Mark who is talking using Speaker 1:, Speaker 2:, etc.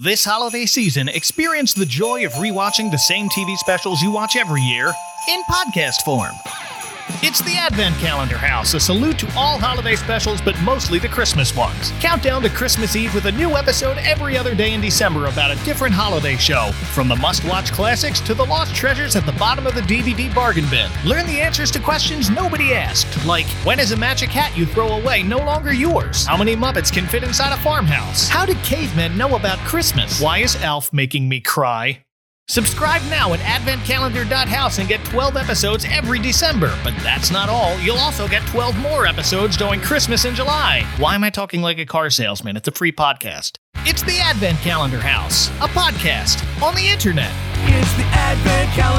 Speaker 1: This holiday season, experience the joy of rewatching the same TV specials you watch every year in podcast form. It's the Advent Calendar House, a salute to all holiday specials, but mostly the Christmas ones. Count down to Christmas Eve with a new episode every other day in December about a different holiday show, from the must watch classics to the lost treasures at the bottom of the DVD bargain bin. Learn the answers to questions nobody asked, like when is a magic hat you throw away no longer yours? How many Muppets can fit inside a farmhouse? How did cavemen know about Christmas? Why is Alf making me cry? Subscribe now at adventcalendar.house and get 12 episodes every December. But that's not all. You'll also get 12 more episodes during Christmas in July. Why am I talking like a car salesman? It's a free podcast. It's the Advent Calendar House, a podcast on the internet.
Speaker 2: It's the Advent Calendar.